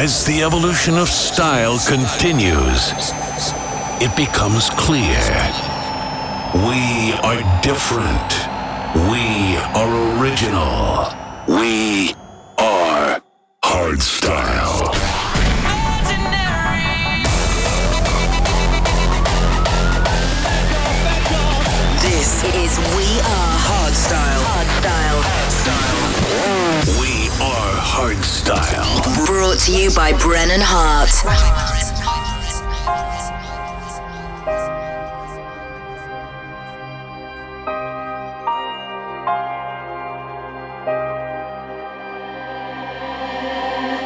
As the evolution of style continues, it becomes clear we are different. We are original. We are hardstyle. This is We Are Hardstyle. We are hardstyle. Brought to you by Brennan Heart.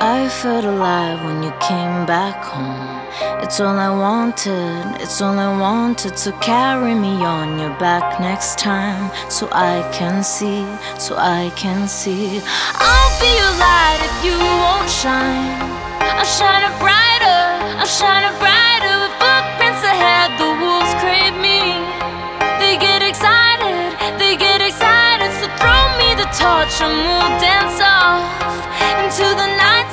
I felt alive when you came back home. It's all I wanted, it's all I wanted. to carry me on your back next time so I can see, so I can see. I'll be your light if you won't shine. I'll shine it brighter, I'll shine it brighter. With footprints ahead, the wolves crave me. They get excited, they get excited. So throw me the torch and we'll dance off into the night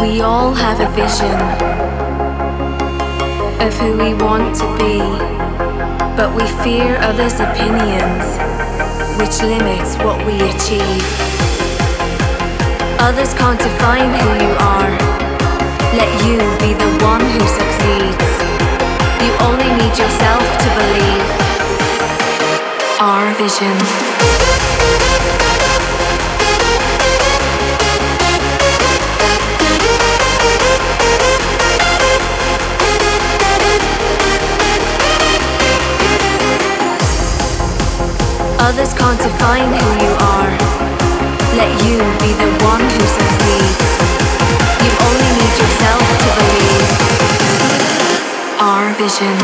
We all have a vision of who we want to be, but we fear others' opinions, which limits what we achieve. Others can't define who you are. Let you be the one who succeeds. You only need yourself to believe. Our vision. Others can't define who you are. Let you be the one who succeeds. You only need yourself to believe. Our vision.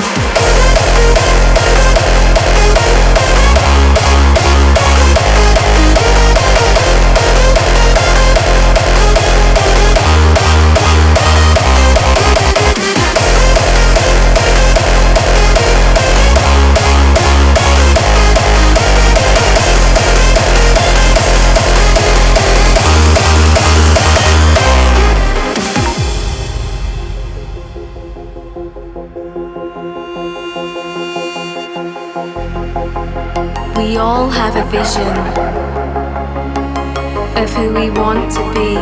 All have a vision of who we want to be,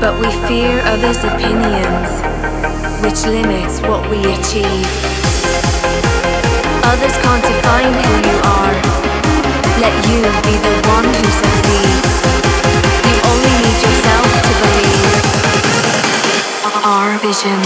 but we fear others' opinions, which limits what we achieve. Others can't define who you are. Let you be the one who succeeds. You only need yourself to believe. Our vision.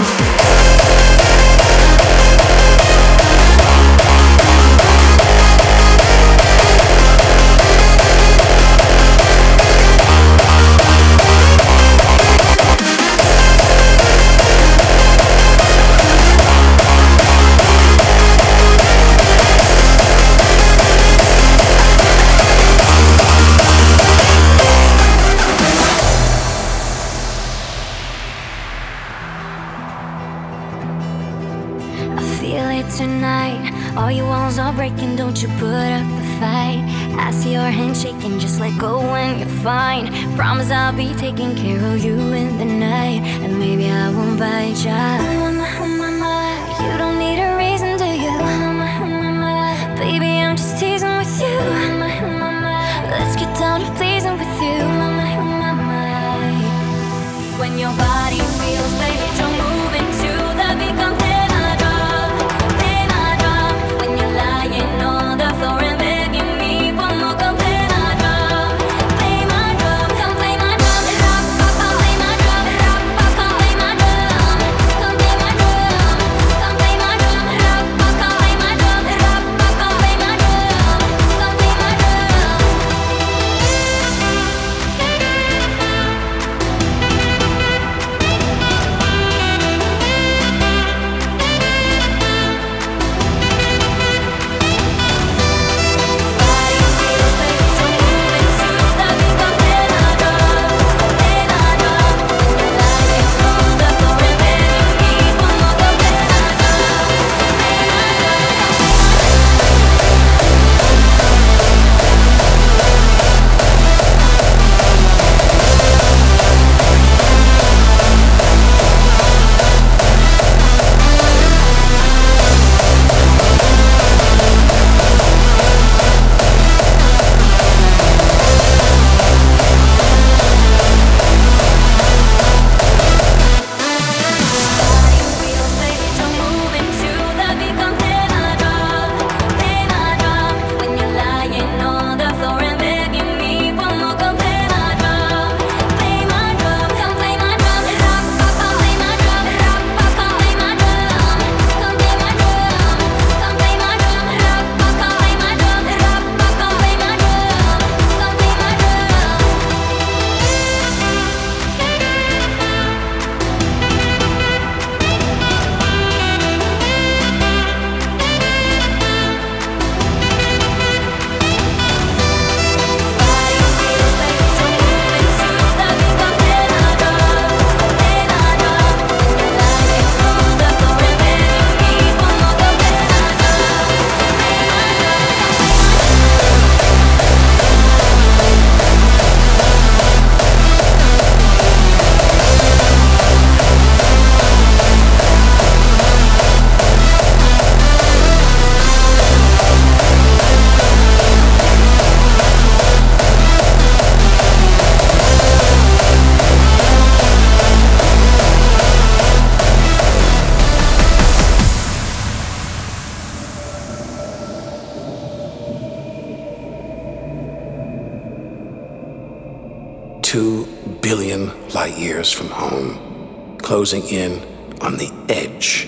closing in on the edge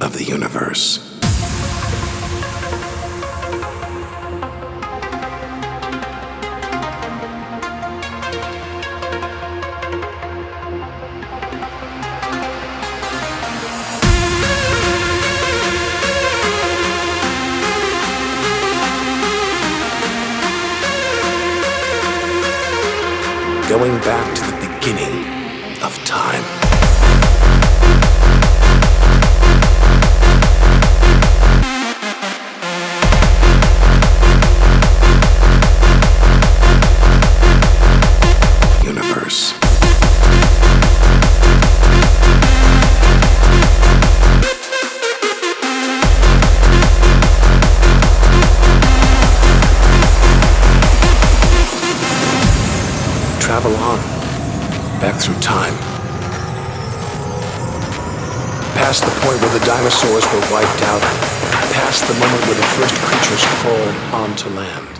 of the universe. going back to the beginning To land.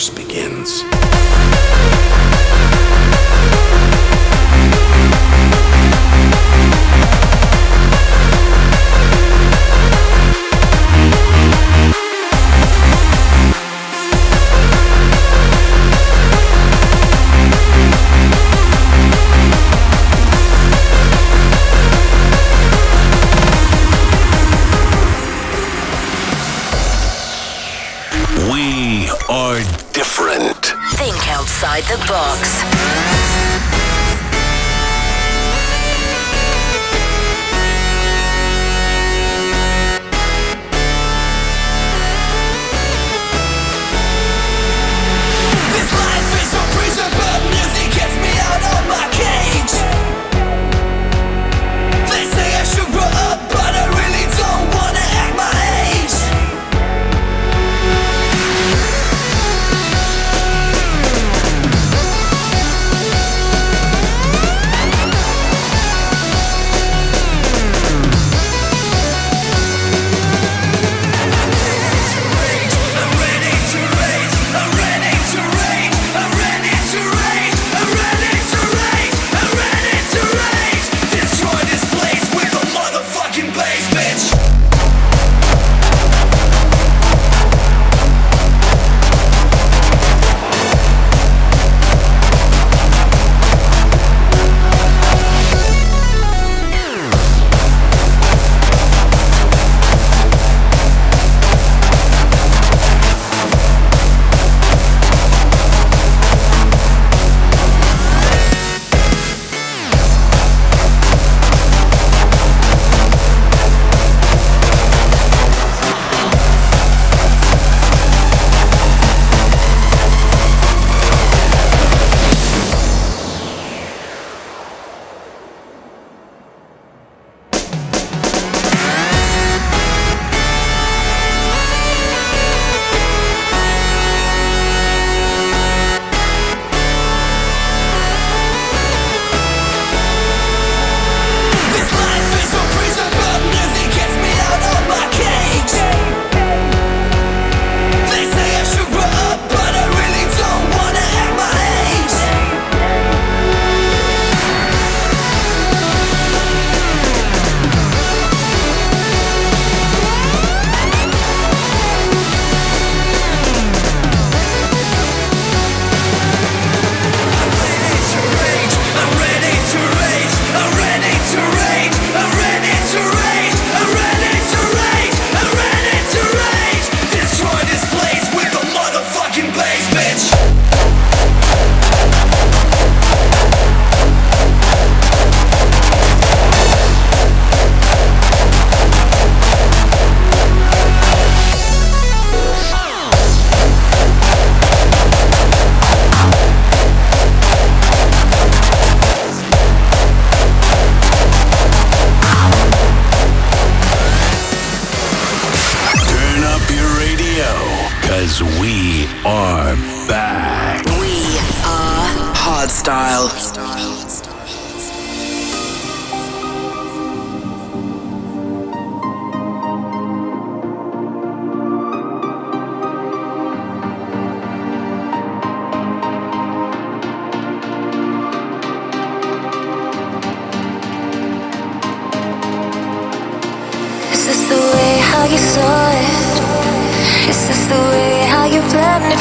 universe begins.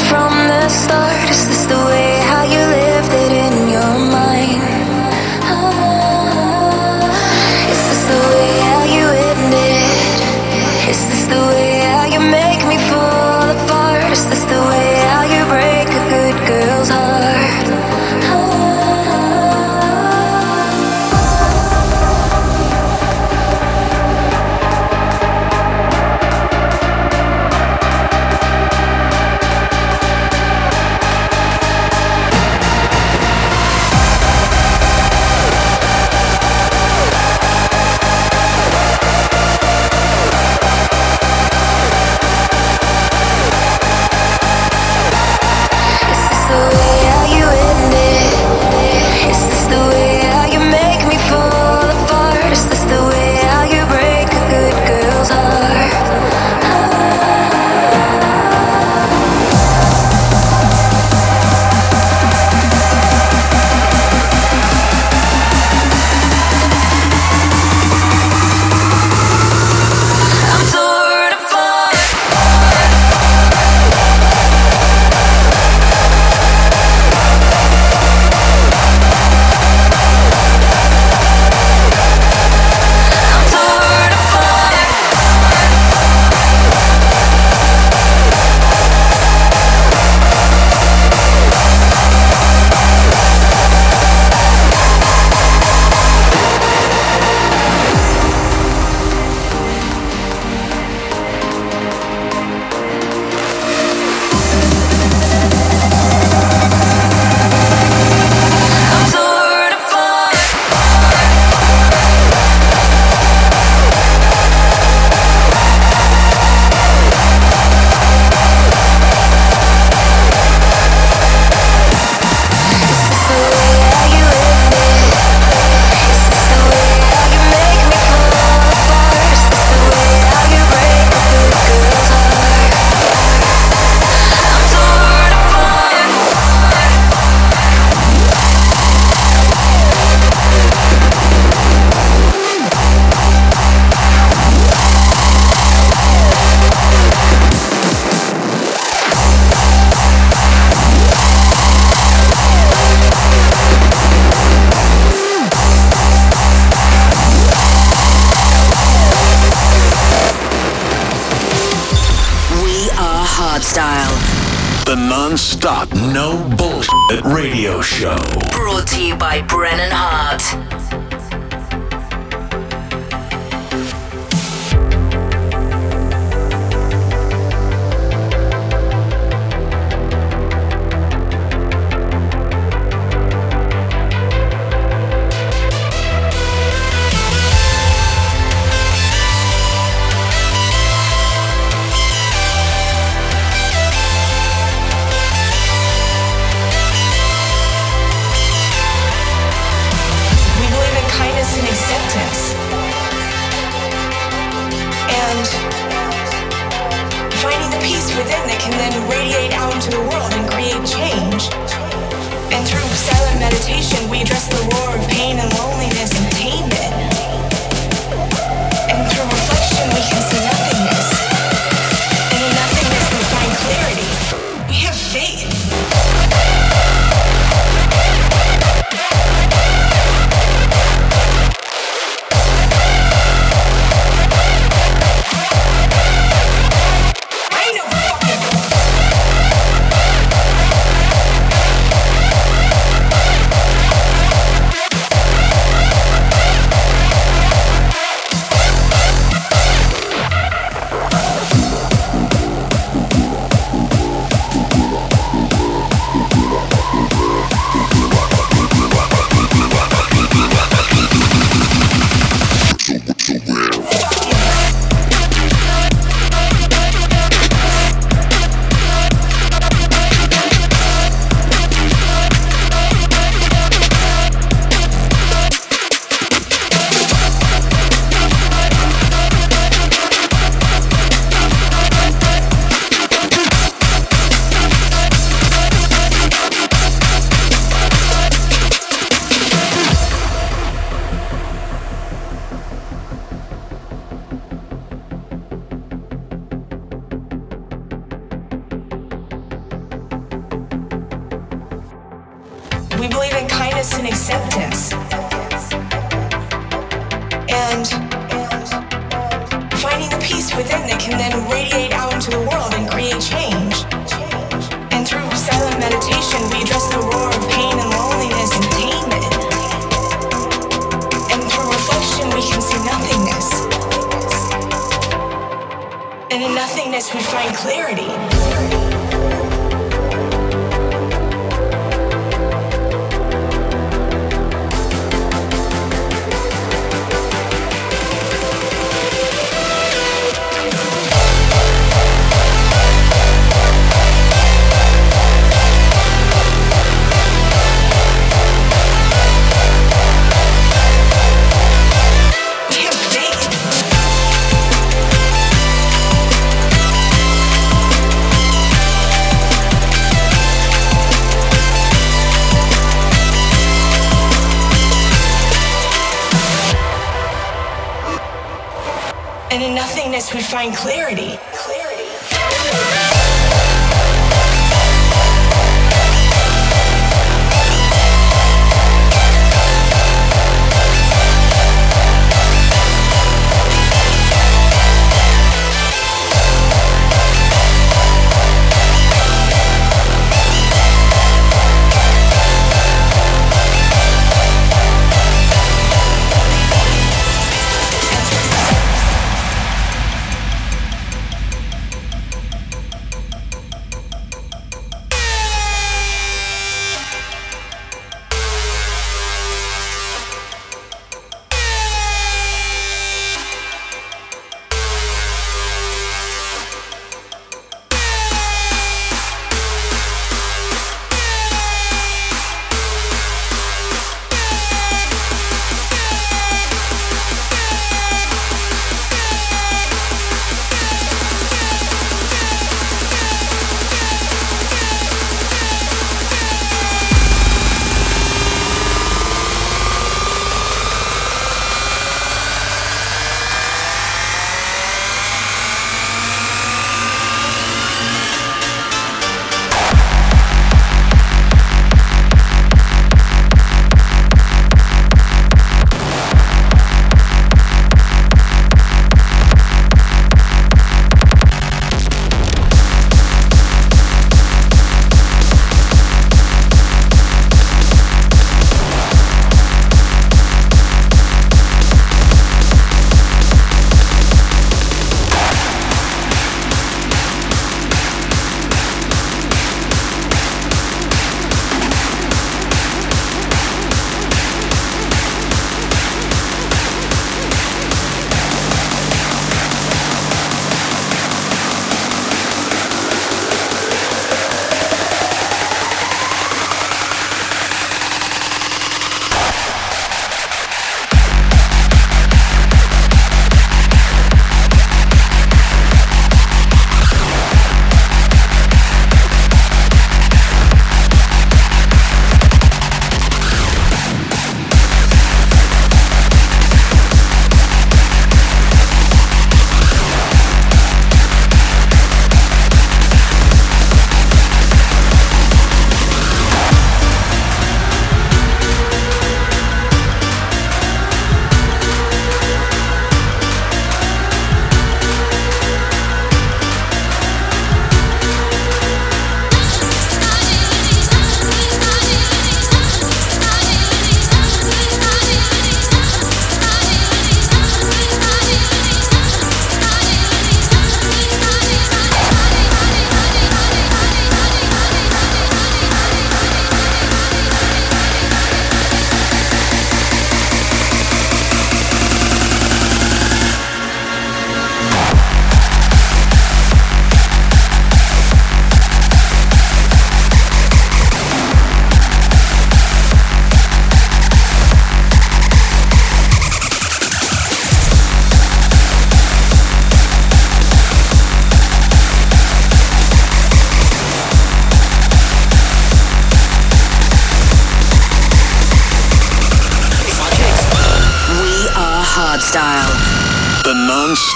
From the start? And in nothingness, we find clarity. Find clarity.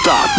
так.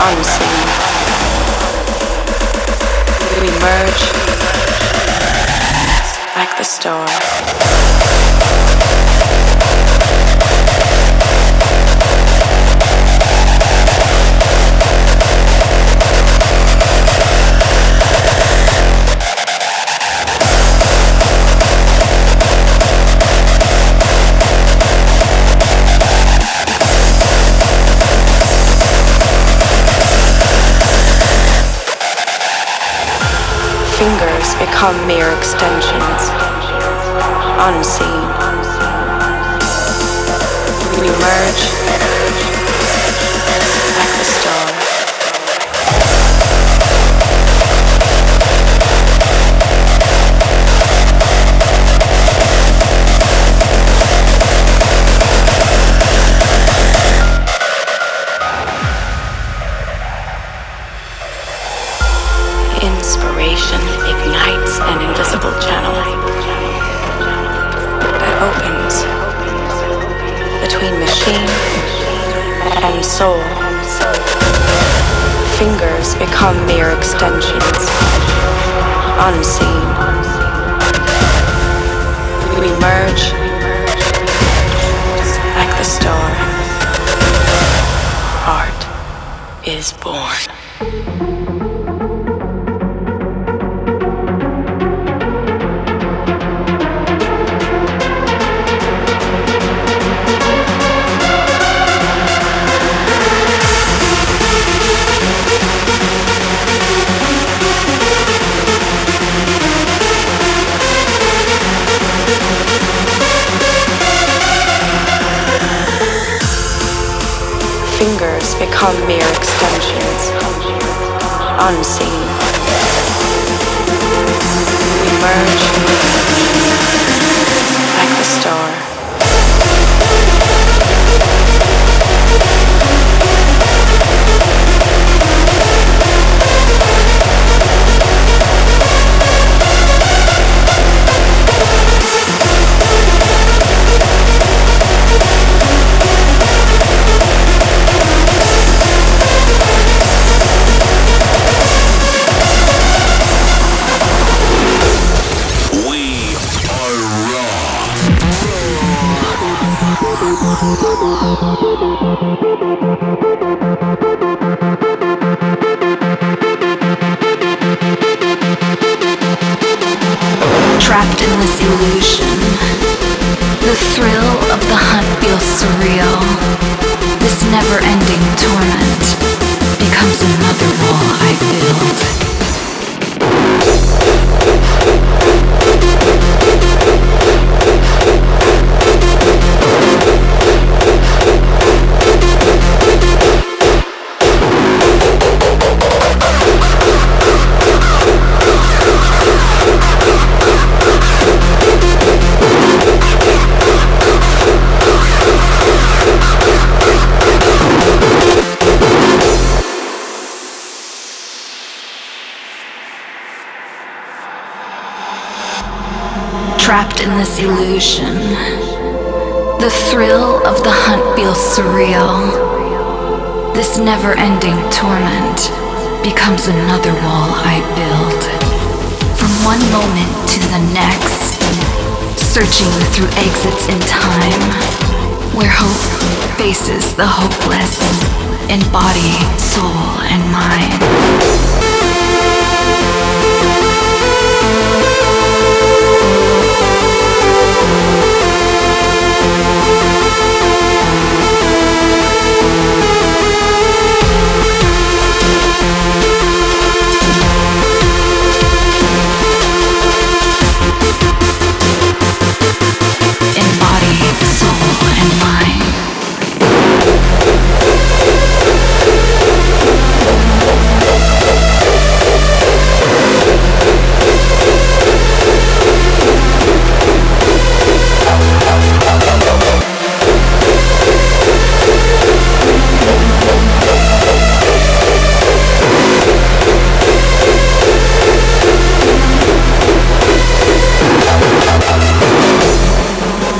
Unseen. We merge like the star. Become mere extensions, unseen. Become mere extensions, unseen. We merge like the star. Art is born. Become mere extensions, unseen. We merge searching through exits in time, where hope faces the hopeless in body, soul, and mind.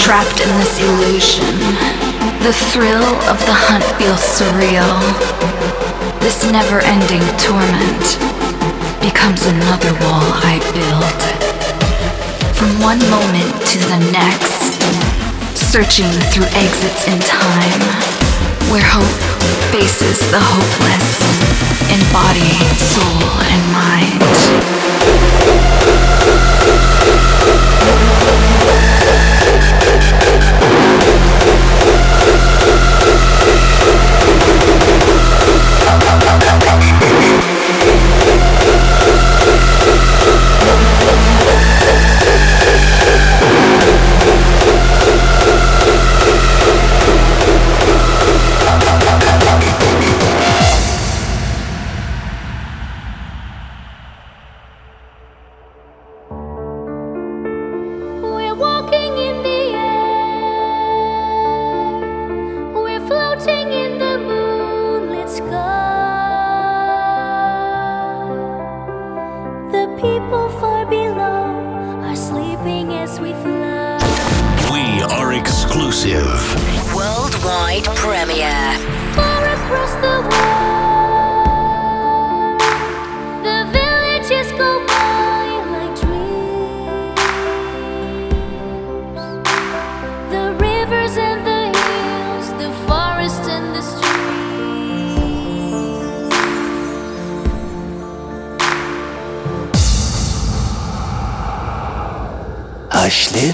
Trapped illusion. The thrill of the hunt feels surreal. This never ending torment becomes another wall I build. From one moment to the next, searching through exits in time, where hope faces the hopeless in body, soul, and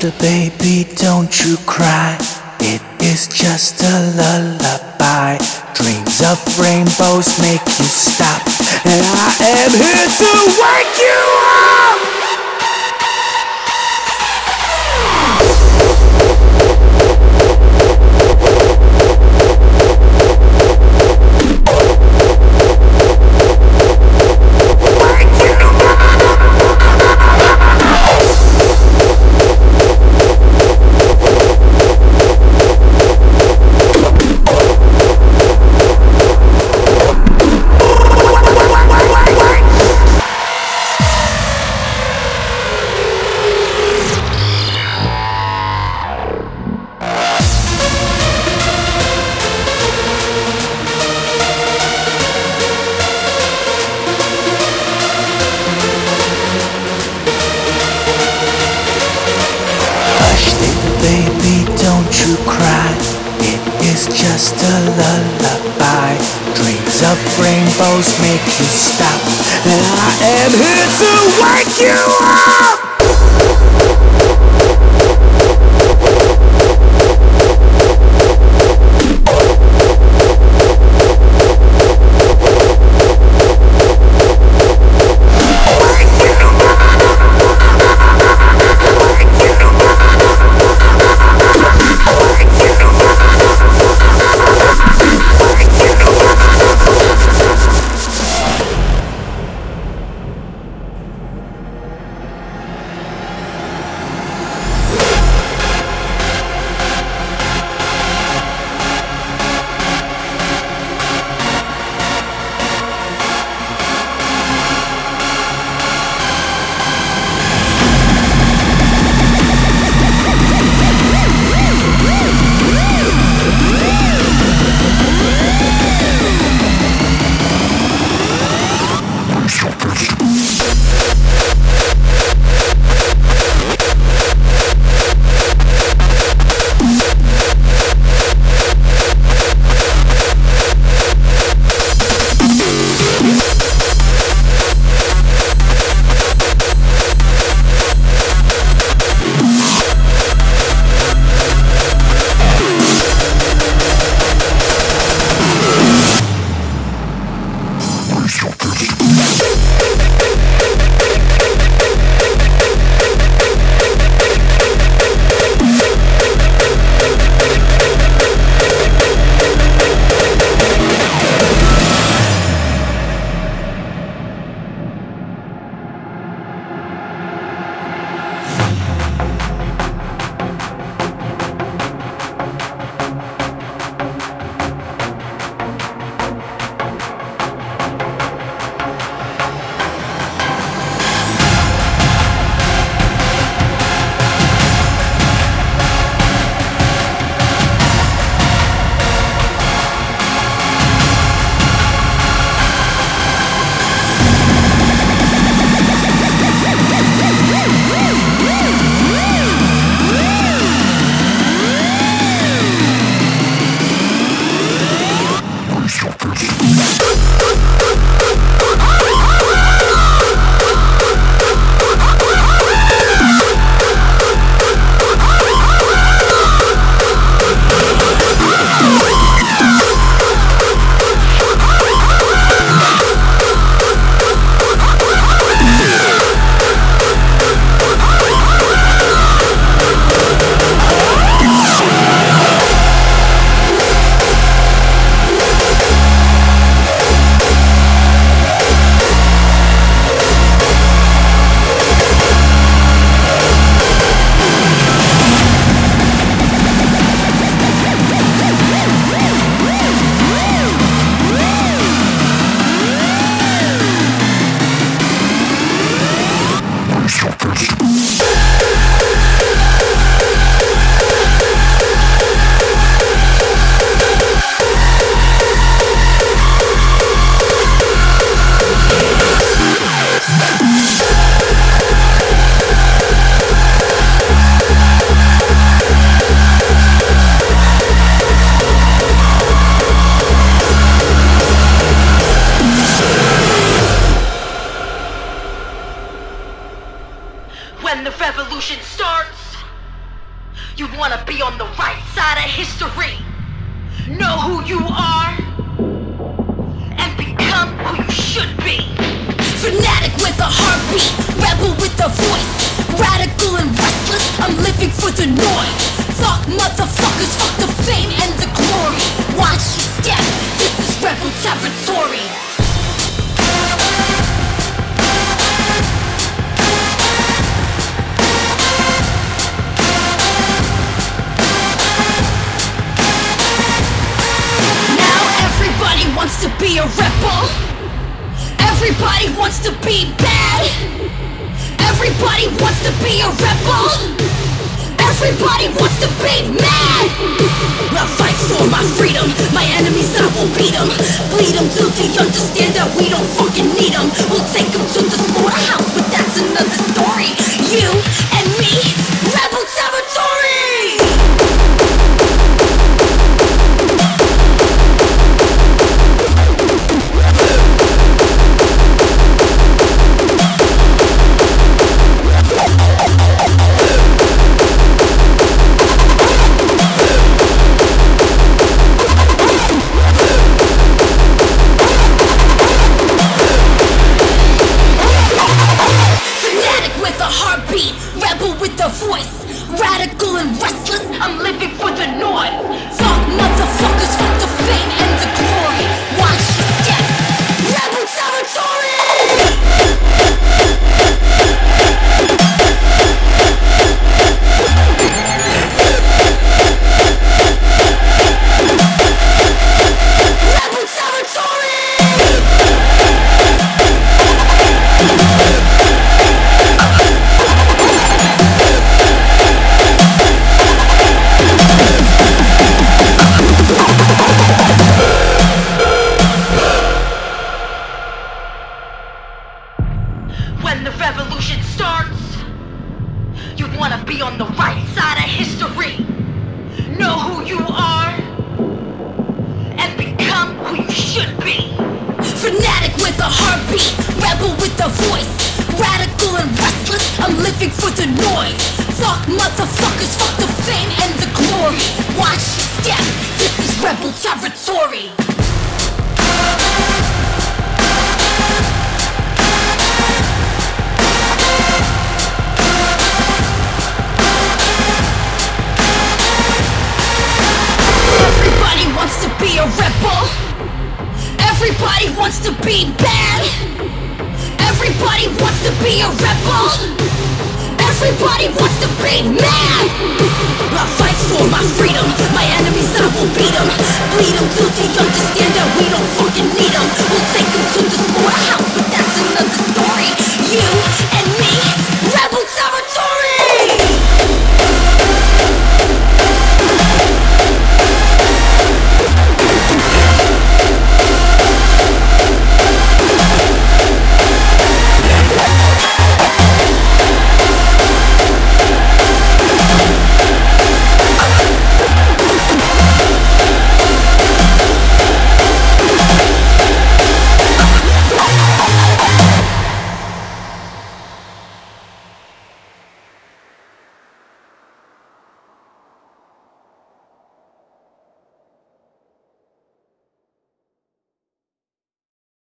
Baby, don't rainbows make you stop. And I am here to wake you up! You wanna be on the right side of history. Know who you are and become who you should be. Fanatic with a heartbeat, rebel with a voice, radical and restless. I'm living for the noise. Fuck motherfuckers, fuck the fame and the glory. Watch your step, this is rebel territory. Wants to be a rebel. Everybody wants to be bad. Everybody wants to be a rebel. Everybody wants to be mad. I fight for my freedom. My enemies, I will beat them. Bleed them till they understand that we don't fucking need them. We'll take them to the slaughterhouse, but that's another story. You and me, rebel territory.